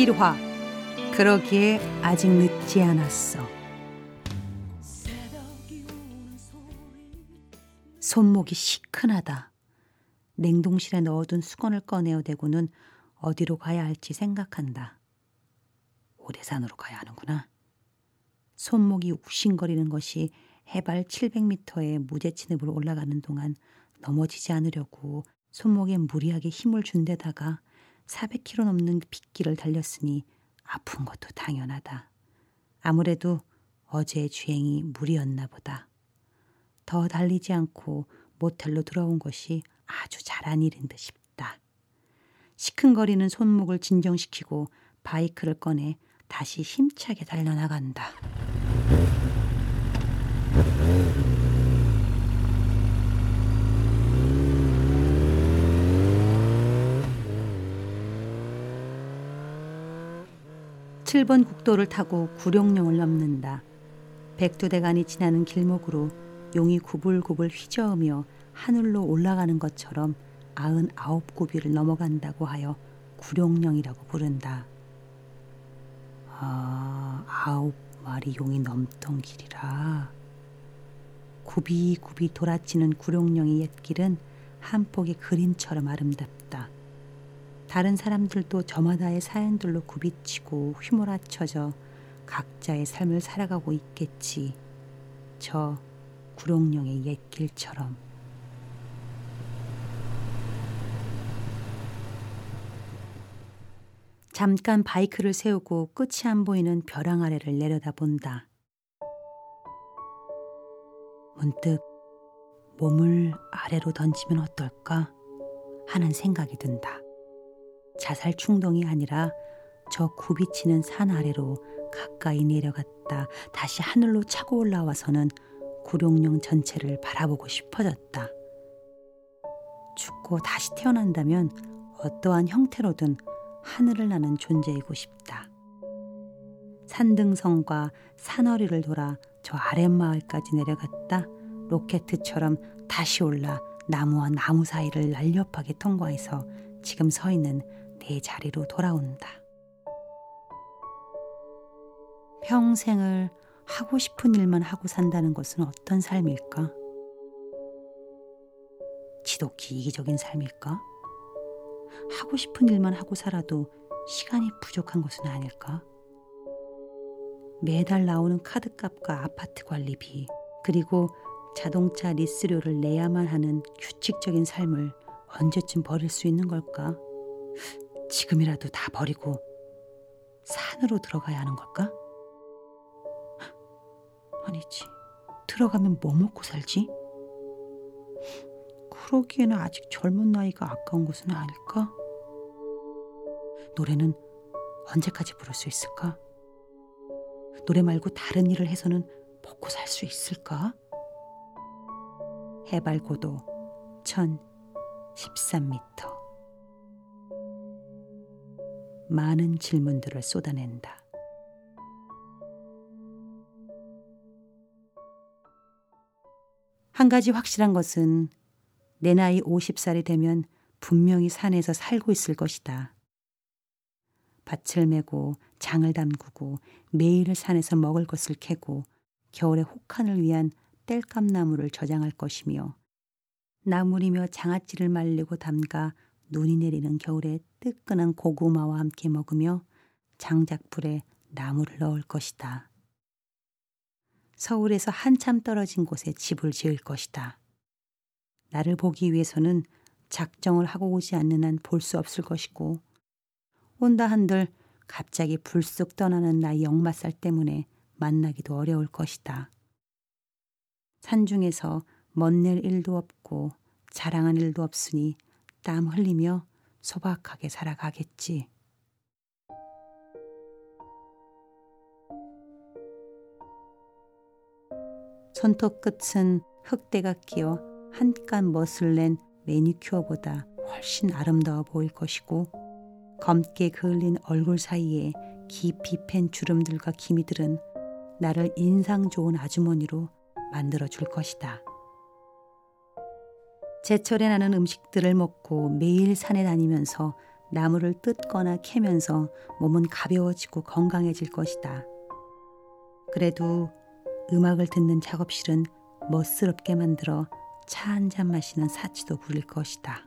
11화. 그러기에 아직 늦지 않았어. 손목이 시큰하다. 냉동실에 넣어둔 수건을 꺼내어 대고는 어디로 가야 할지 생각한다. 오대산으로 가야 하는구나. 손목이 욱신거리는 것이 해발 700m의 무제치늪으로 올라가는 동안 넘어지지 않으려고 손목에 무리하게 힘을 준 데다가 400km 넘는 빗길을 달렸으니 아픈 것도 당연하다. 아무래도 어제의 주행이 무리였나 보다. 더 달리지 않고 모텔로 들어온 것이 아주 잘한 일인 듯 싶다. 시큰거리는 손목을 진정시키고 바이크를 꺼내 다시 힘차게 달려나간다. 7번 국도를 타고 구룡령을 넘는다. 백두대간이 지나는 길목으로 용이 구불구불 휘저으며 하늘로 올라가는 것처럼 아흔 아홉 구비를 넘어간다고 하여 구룡령이라고 부른다. 아, 아홉 마리 용이 넘던 길이라. 구비구비 돌아치는 구룡령의 옛길은 한 폭의 그림처럼 아름답다. 다른 사람들도 저마다의 사연들로 굽이치고 휘몰아쳐져 각자의 삶을 살아가고 있겠지. 저 구룡령의 옛길처럼. 잠깐 바이크를 세우고 끝이 안 보이는 벼랑 아래를 내려다본다. 문득 몸을 아래로 던지면 어떨까 하는 생각이 든다. 자살 충동이 아니라 저 굽이치는 산 아래로 가까이 내려갔다 다시 하늘로 차고 올라와서는 구룡령 전체를 바라보고 싶어졌다. 죽고 다시 태어난다면 어떠한 형태로든 하늘을 나는 존재이고 싶다. 산등성과 산허리를 돌아 저 아랫마을까지 내려갔다 로켓처럼 다시 올라 나무와 나무 사이를 날렵하게 통과해서 지금 서 있는 내 자리로 돌아온다. 평생을 하고 싶은 일만 하고 산다는 것은 어떤 삶일까? 지독히 이기적인 삶일까? 하고 싶은 일만 하고 살아도 시간이 부족한 것은 아닐까? 매달 나오는 카드값과 아파트 관리비, 그리고 자동차 리스료를 내야만 하는 규칙적인 삶을 언제쯤 버릴 수 있는 걸까? 지금이라도 다 버리고 산으로 들어가야 하는 걸까? 아니지. 들어가면 뭐 먹고 살지? 그러기에는 아직 젊은 나이가 아까운 것은 아닐까? 노래는 언제까지 부를 수 있을까? 노래 말고 다른 일을 해서는 먹고 살 수 있을까? 해발 고도 1013m. 많은 질문들을 쏟아낸다. 한 가지 확실한 것은 내 나이 50살이 되면 분명히 산에서 살고 있을 것이다. 밭을 메고 장을 담그고 매일 산에서 먹을 것을 캐고 겨울에 혹한을 위한 땔감나무를 저장할 것이며 나물이며 장아찌를 말리고 담가 눈이 내리는 겨울에 뜨끈한 고구마와 함께 먹으며 장작불에 나무를 넣을 것이다. 서울에서 한참 떨어진 곳에 집을 지을 것이다. 나를 보기 위해서는 작정을 하고 오지 않는 한 볼 수 없을 것이고 온다 한들 갑자기 불쑥 떠나는 나의 역마살 때문에 만나기도 어려울 것이다. 산중에서 멋낼 일도 없고 자랑한 일도 없으니 땀 흘리며 소박하게 살아가겠지. 손톱 끝은 흙대가 끼어 한칸 멋을 낸 매니큐어보다 훨씬 아름다워 보일 것이고 검게 그을린 얼굴 사이에 깊이 팬 주름들과 기미들은 나를 인상 좋은 아주머니로 만들어 줄 것이다. 제철에 나는 음식들을 먹고 매일 산에 다니면서 나무를 뜯거나 캐면서 몸은 가벼워지고 건강해질 것이다. 그래도 음악을 듣는 작업실은 멋스럽게 만들어 차 한 잔 마시는 사치도 부릴 것이다.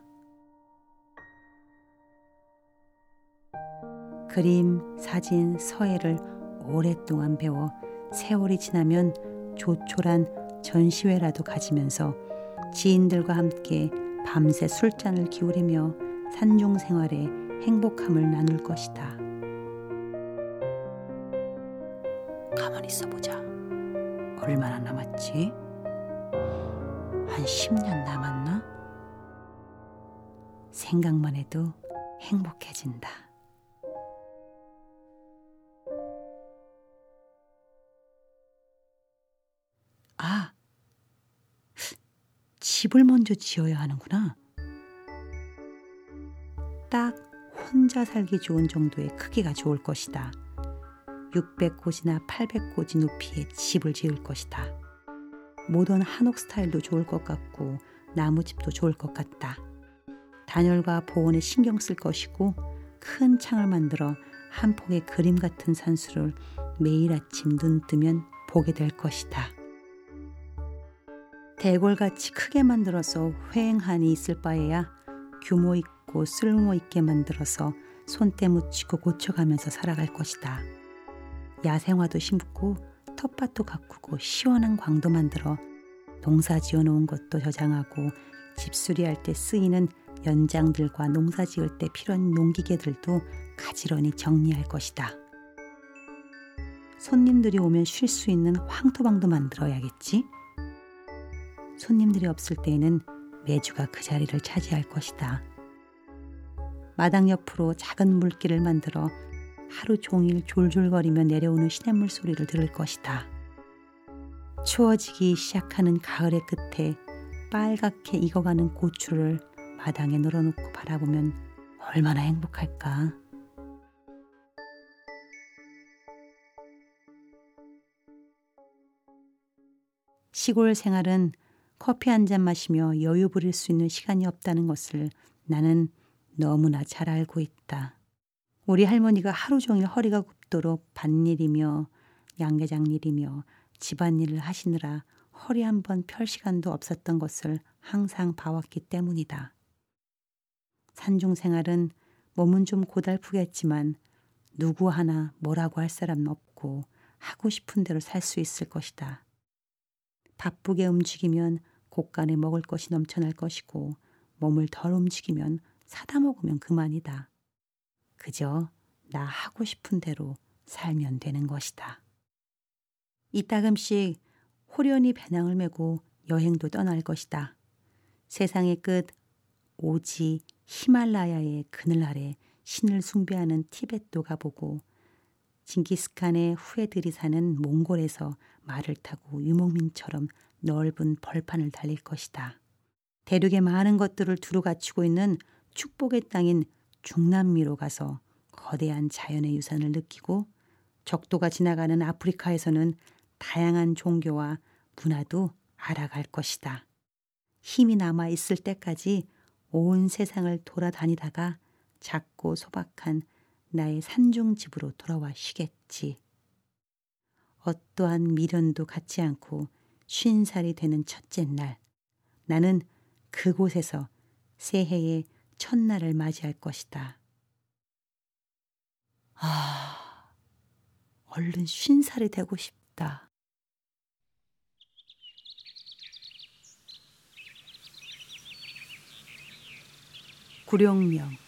그림, 사진, 서예를 오랫동안 배워 세월이 지나면 조촐한 전시회라도 가지면서 지인들과 함께 밤새 술잔을 기울이며 산중 생활에 행복함을 나눌 것이다. 가만히 있어 보자. 얼마나 남았지? 한 10년 남았나? 생각만 해도 행복해진다. 집을 먼저 지어야 하는구나. 딱 혼자 살기 좋은 정도의 크기가 좋을 것이다. 600고지나 800고지 높이의 집을 지을 것이다. 모던 한옥 스타일도 좋을 것 같고 나무집도 좋을 것 같다. 단열과 보온에 신경 쓸 것이고 큰 창을 만들어 한 폭의 그림 같은 산수를 매일 아침 눈 뜨면 보게 될 것이다. 대골같이 크게 만들어서 휑하니 있을 바에야 규모 있고 쓸모 있게 만들어서 손때 묻히고 고쳐가면서 살아갈 것이다. 야생화도 심고 텃밭도 가꾸고 시원한 광도 만들어 농사 지어 놓은 것도 저장하고 집수리할 때 쓰이는 연장들과 농사 지을 때 필요한 농기계들도 가지런히 정리할 것이다. 손님들이 오면 쉴 수 있는 황토방도 만들어야겠지? 손님들이 없을 때에는 매주가 그 자리를 차지할 것이다. 마당 옆으로 작은 물길을 만들어 하루 종일 졸졸거리며 내려오는 시냇물 소리를 들을 것이다. 추워지기 시작하는 가을의 끝에 빨갛게 익어가는 고추를 마당에 널어놓고 바라보면 얼마나 행복할까. 시골 생활은 커피 한 잔 마시며 여유 부릴 수 있는 시간이 없다는 것을 나는 너무나 잘 알고 있다. 우리 할머니가 하루 종일 허리가 굽도록 밭일이며 양계장일이며 집안일을 하시느라 허리 한 번 펼 시간도 없었던 것을 항상 봐왔기 때문이다. 산중 생활은 몸은 좀 고달프겠지만 누구 하나 뭐라고 할 사람은 없고 하고 싶은 대로 살 수 있을 것이다. 바쁘게 움직이면 곳간에 먹을 것이 넘쳐날 것이고 몸을 덜 움직이면 사다 먹으면 그만이다. 그저 나 하고 싶은 대로 살면 되는 것이다. 이따금씩 호련히 배낭을 메고 여행도 떠날 것이다. 세상의 끝 오지 히말라야의 그늘 아래 신을 숭배하는 티벳도 가보고 징기스칸의 후예들이 사는 몽골에서 말을 타고 유목민처럼 넓은 벌판을 달릴 것이다. 대륙의 많은 것들을 두루 갖추고 있는 축복의 땅인 중남미로 가서 거대한 자연의 유산을 느끼고 적도가 지나가는 아프리카에서는 다양한 종교와 문화도 알아갈 것이다. 힘이 남아 있을 때까지 온 세상을 돌아다니다가 작고 소박한 나의 산중 집으로 돌아와 쉬겠지. 어떠한 미련도 갖지 않고 쉰 살이 되는 첫째 날, 나는 그곳에서 새해의 첫날을 맞이할 것이다. 아, 얼른 쉰 살이 되고 싶다. 구룡명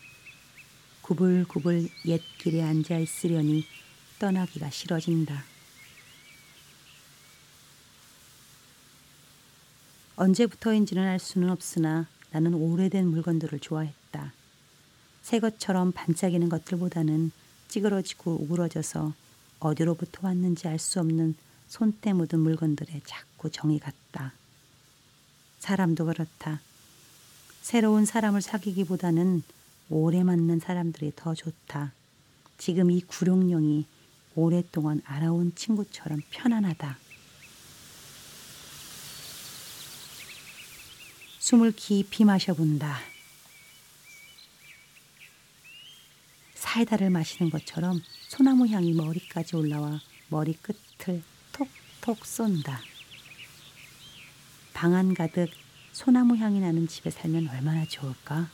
구불구불 옛길에 앉아 있으려니 떠나기가 싫어진다. 언제부터인지는 알 수는 없으나 나는 오래된 물건들을 좋아했다. 새 것처럼 반짝이는 것들보다는 찌그러지고 우그러져서 어디로부터 왔는지 알 수 없는 손때 묻은 물건들에 자꾸 정이 갔다. 사람도 그렇다. 새로운 사람을 사귀기보다는 오래 맞는 사람들이 더 좋다. 지금 이 구룡령이 오랫동안 알아온 친구처럼 편안하다. 숨을 깊이 마셔본다. 사이다를 마시는 것처럼 소나무 향이 머리까지 올라와 머리 끝을 톡톡 쏜다. 방 안 가득 소나무 향이 나는 집에 살면 얼마나 좋을까?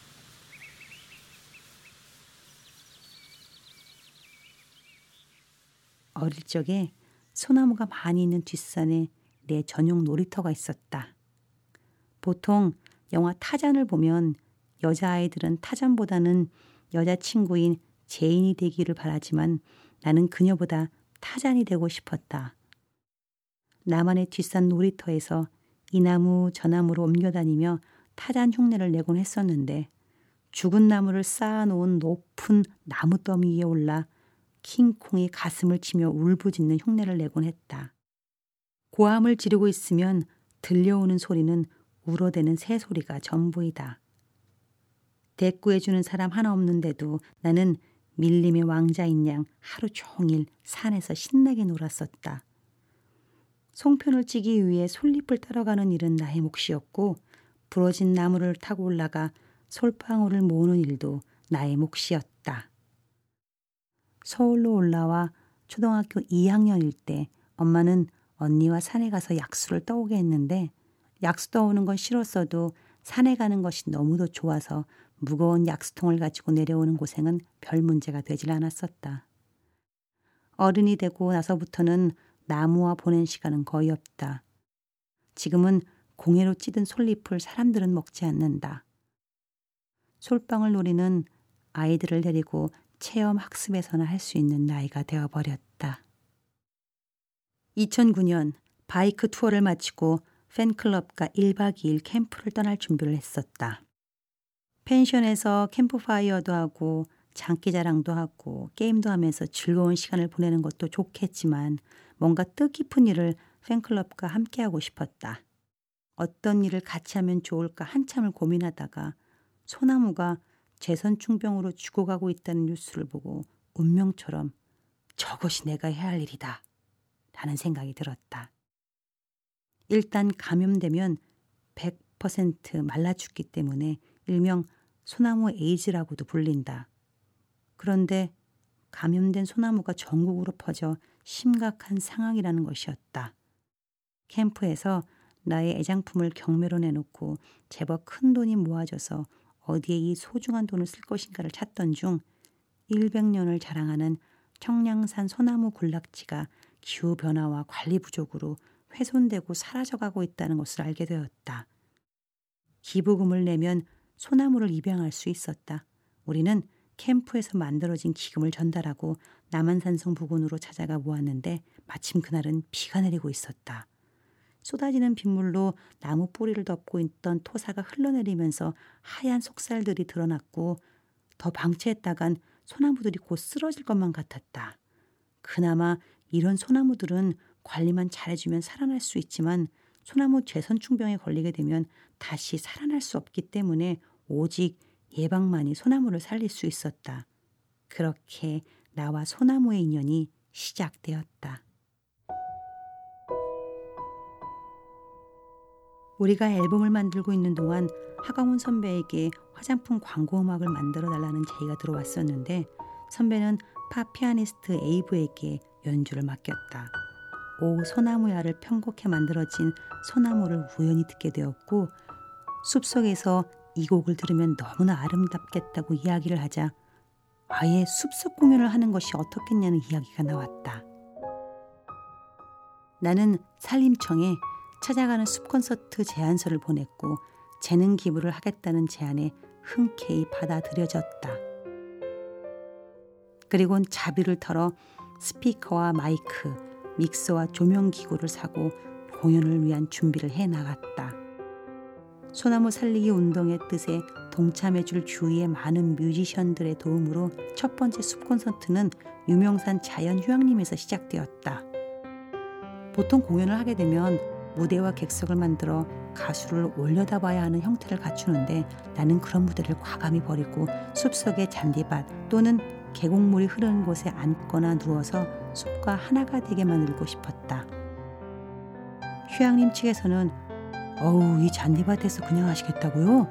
어릴 적에 소나무가 많이 있는 뒷산에 내 전용 놀이터가 있었다. 보통 영화 타잔을 보면 여자아이들은 타잔보다는 여자친구인 제인이 되기를 바라지만 나는 그녀보다 타잔이 되고 싶었다. 나만의 뒷산 놀이터에서 이 나무 저 나무로 옮겨다니며 타잔 흉내를 내곤 했었는데 죽은 나무를 쌓아놓은 높은 나무 더미 위에 올라 킹콩이 가슴을 치며 울부짖는 흉내를 내곤 했다. 고함을 지르고 있으면 들려오는 소리는 울어대는 새소리가 전부이다. 대꾸해주는 사람 하나 없는데도 나는 밀림의 왕자인 양 하루 종일 산에서 신나게 놀았었다. 송편을 찌기 위해 솔잎을 따라가는 일은 나의 몫이었고 부러진 나무를 타고 올라가 솔방울을 모으는 일도 나의 몫이었다. 서울로 올라와 초등학교 2학년일 때 엄마는 언니와 산에 가서 약수를 떠오게 했는데 약수 떠오는 건 싫었어도 산에 가는 것이 너무도 좋아서 무거운 약수통을 가지고 내려오는 고생은 별 문제가 되질 않았었다. 어른이 되고 나서부터는 나무와 보낸 시간은 거의 없다. 지금은 공예로 찌든 솔잎을 사람들은 먹지 않는다. 솔방울 놀이는 아이들을 데리고 체험 학습에서나 할 수 있는 나이가 되어버렸다. 2009년 바이크 투어를 마치고 팬클럽과 1박 2일 캠프를 떠날 준비를 했었다. 펜션에서 캠프파이어도 하고 장기자랑도 하고 게임도 하면서 즐거운 시간을 보내는 것도 좋겠지만 뭔가 뜻깊은 일을 팬클럽과 함께 하고 싶었다. 어떤 일을 같이 하면 좋을까 한참을 고민하다가 소나무가 재선 충병으로 죽어가고 있다는 뉴스를 보고 운명처럼 저것이 내가 해야 할 일이다. 라는 생각이 들었다. 일단 감염되면 100% 말라 죽기 때문에 일명 소나무 에이즈라고도 불린다. 그런데 감염된 소나무가 전국으로 퍼져 심각한 상황이라는 것이었다. 캠프에서 나의 애장품을 경매로 내놓고 제법 큰 돈이 모아져서 어디에 이 소중한 돈을 쓸 것인가를 찾던 중 100년을 자랑하는 청량산 소나무 군락지가 기후변화와 관리 부족으로 훼손되고 사라져가고 있다는 것을 알게 되었다. 기부금을 내면 소나무를 입양할 수 있었다. 우리는 캠프에서 만들어진 기금을 전달하고 남한산성 부근으로 찾아가 모았는데 마침 그날은 비가 내리고 있었다. 쏟아지는 빗물로 나무 뿌리를 덮고 있던 토사가 흘러내리면서 하얀 속살들이 드러났고 더 방치했다간 소나무들이 곧 쓰러질 것만 같았다. 그나마 이런 소나무들은 관리만 잘해주면 살아날 수 있지만 소나무 죄선충병에 걸리게 되면 다시 살아날 수 없기 때문에 오직 예방만이 소나무를 살릴 수 있었다. 그렇게 나와 소나무의 인연이 시작되었다. 우리가 앨범을 만들고 있는 동안 하강훈 선배에게 화장품 광고 음악을 만들어 달라는 제의가 들어왔었는데 선배는 팝 피아니스트 에이브에게 연주를 맡겼다. 오 소나무야를 편곡해 만들어진 소나무를 우연히 듣게 되었고 숲속에서 이 곡을 들으면 너무나 아름답겠다고 이야기를 하자 아예 숲속 공연을 하는 것이 어떻겠냐는 이야기가 나왔다. 나는 산림청에 찾아가는 숲 콘서트 제안서를 보냈고 재능 기부를 하겠다는 제안에 흔쾌히 받아들여졌다. 그리곤 자비를 털어 스피커와 마이크, 믹서와 조명 기구를 사고 공연을 위한 준비를 해 나갔다. 소나무 살리기 운동의 뜻에 동참해줄 주위의 많은 뮤지션들의 도움으로 첫 번째 숲 콘서트는 유명산 자연휴양림에서 시작되었다. 보통 공연을 하게 되면 무대와 객석을 만들어 가수를 올려다봐야 하는 형태를 갖추는데 나는 그런 무대를 과감히 버리고 숲속의 잔디밭 또는 계곡물이 흐르는 곳에 앉거나 누워서 숲과 하나가 되게 만들고 싶었다. 휴양림 측에서는 어우 이 잔디밭에서 그냥 하시겠다고요?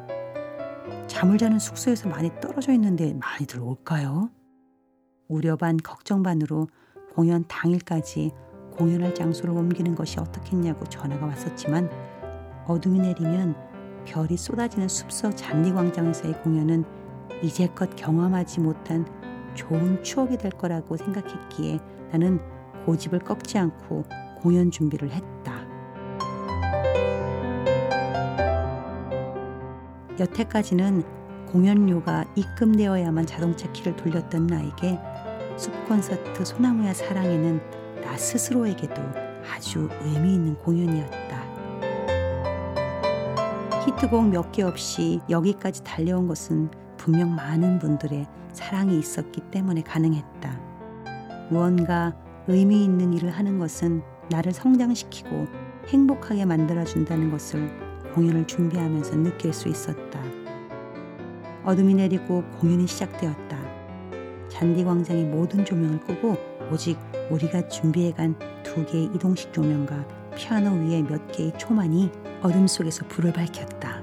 잠을 자는 숙소에서 많이 떨어져 있는데 많이들 올까요? 우려 반 걱정 반으로 공연 당일까지 공연할 장소를 옮기는 것이 어떻겠냐고 전화가 왔었지만 어둠이 내리면 별이 쏟아지는 숲속 잔디광장에서의 공연은 이제껏 경험하지 못한 좋은 추억이 될 거라고 생각했기에 나는 고집을 꺾지 않고 공연 준비를 했다. 여태까지는 공연료가 입금되어야만 자동차 키를 돌렸던 나에게 숲 콘서트 소나무야 사랑에는 나 스스로에게도 아주 의미 있는 공연이었다. 히트곡 몇 개 없이 여기까지 달려온 것은 분명 많은 분들의 사랑이 있었기 때문에 가능했다. 무언가 의미 있는 일을 하는 것은 나를 성장시키고 행복하게 만들어준다는 것을 공연을 준비하면서 느낄 수 있었다. 어둠이 내리고 공연이 시작되었다. 잔디광장의 모든 조명을 끄고 오직 우리가 준비해간 두 개의 이동식 조명과 피아노 위에 몇 개의 초만이 어둠 속에서 불을 밝혔다.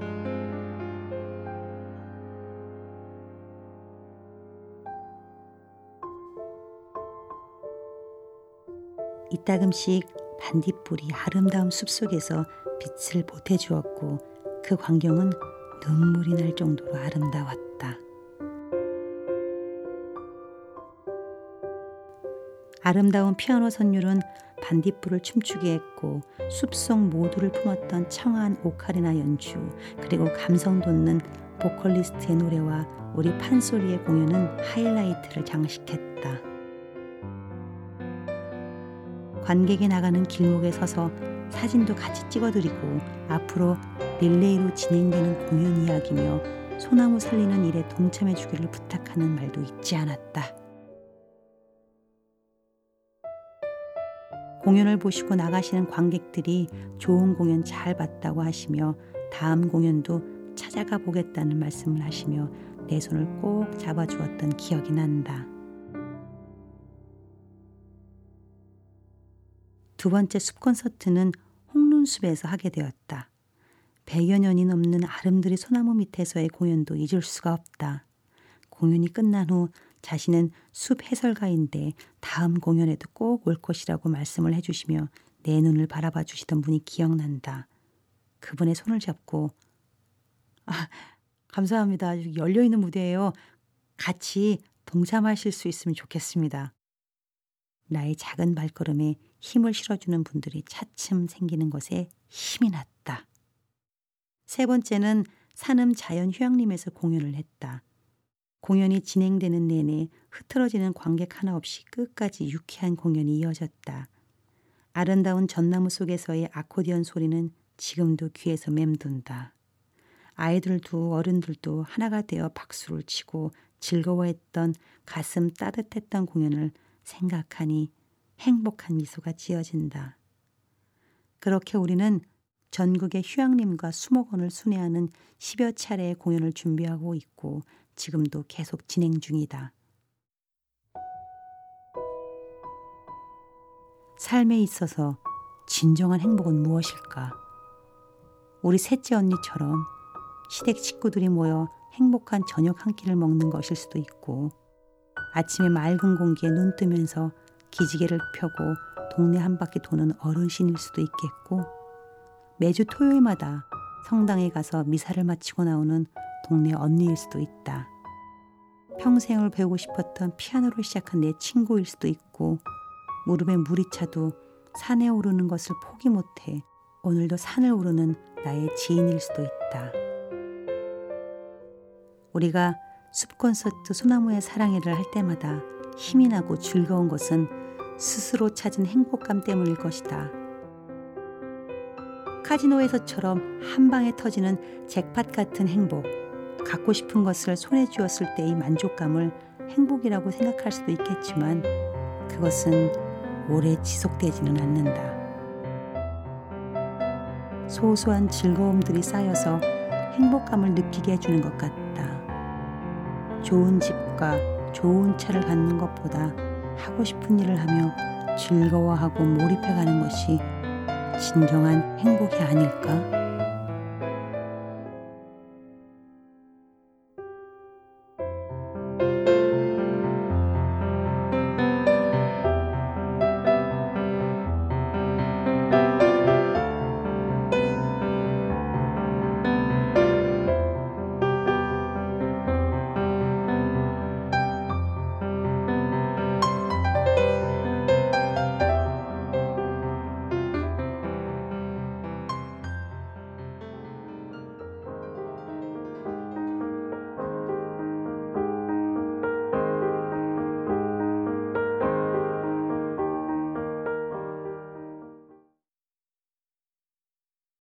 이따금씩 반딧불이 아름다운 숲속에서 빛을 보태주었고 그 광경은 눈물이 날 정도로 아름다웠다. 아름다운 피아노 선율은 반딧불을 춤추게 했고 숲속 모두를 품었던 청아한 오카리나 연주 그리고 감성 돋는 보컬리스트의 노래와 우리 판소리의 공연은 하이라이트를 장식했다. 관객이 나가는 길목에 서서 사진도 같이 찍어드리고 앞으로 릴레이로 진행되는 공연 이야기며 소나무 살리는 일에 동참해 주기를 부탁하는 말도 잊지 않았다. 공연을 보시고 나가시는 관객들이 좋은 공연 잘 봤다고 하시며 다음 공연도 찾아가 보겠다는 말씀을 하시며 내 손을 꼭 잡아주었던 기억이 난다. 두 번째 숲 콘서트는 홍룬숲에서 하게 되었다. 100여 년이 넘는 아름드리 소나무 밑에서의 공연도 잊을 수가 없다. 공연이 끝난 후 자신은 숲 해설가인데 다음 공연에도 꼭 올 것이라고 말씀을 해주시며 내 눈을 바라봐 주시던 분이 기억난다. 그분의 손을 잡고 아, 감사합니다. 아주 열려 있는 무대예요. 같이 동참하실 수 있으면 좋겠습니다. 나의 작은 발걸음에 힘을 실어주는 분들이 차츰 생기는 것에 힘이 났다. 세 번째는 산음 자연휴양림에서 공연을 했다. 공연이 진행되는 내내 흐트러지는 관객 하나 없이 끝까지 유쾌한 공연이 이어졌다. 아름다운 전나무 속에서의 아코디언 소리는 지금도 귀에서 맴돈다. 아이들도 어른들도 하나가 되어 박수를 치고 즐거워했던 가슴 따뜻했던 공연을 생각하니 행복한 미소가 지어진다. 그렇게 우리는 전국의 휴양림과 수목원을 순회하는 10여 차례의 공연을 준비하고 있고 지금도 계속 진행 중이다. 삶에 있어서 진정한 행복은 무엇일까? 우리 셋째 언니처럼 시댁 식구들이 모여 행복한 저녁 한 끼를 먹는 것일 수도 있고 아침에 맑은 공기에 눈 뜨면서 기지개를 펴고 동네 한 바퀴 도는 어르신일 수도 있겠고 매주 토요일마다 성당에 가서 미사를 마치고 나오는 동네 언니일 수도 있다. 평생을 배우고 싶었던 피아노를 시작한 내 친구일 수도 있고 무릎에 물이 차도 산에 오르는 것을 포기 못해 오늘도 산을 오르는 나의 지인일 수도 있다. 우리가 숲 콘서트 소나무의 사랑해를 할 때마다 힘이 나고 즐거운 것은 스스로 찾은 행복감 때문일 것이다. 카지노에서처럼 한 방에 터지는 잭팟 같은 행복, 갖고 싶은 것을 손에 쥐었을 때의 만족감을 행복이라고 생각할 수도 있겠지만 그것은 오래 지속되지는 않는다. 소소한 즐거움들이 쌓여서 행복감을 느끼게 해주는 것 같다. 좋은 집과 좋은 차를 갖는 것보다 하고 싶은 일을 하며 즐거워하고 몰입해가는 것이 진정한 행복이 아닐까?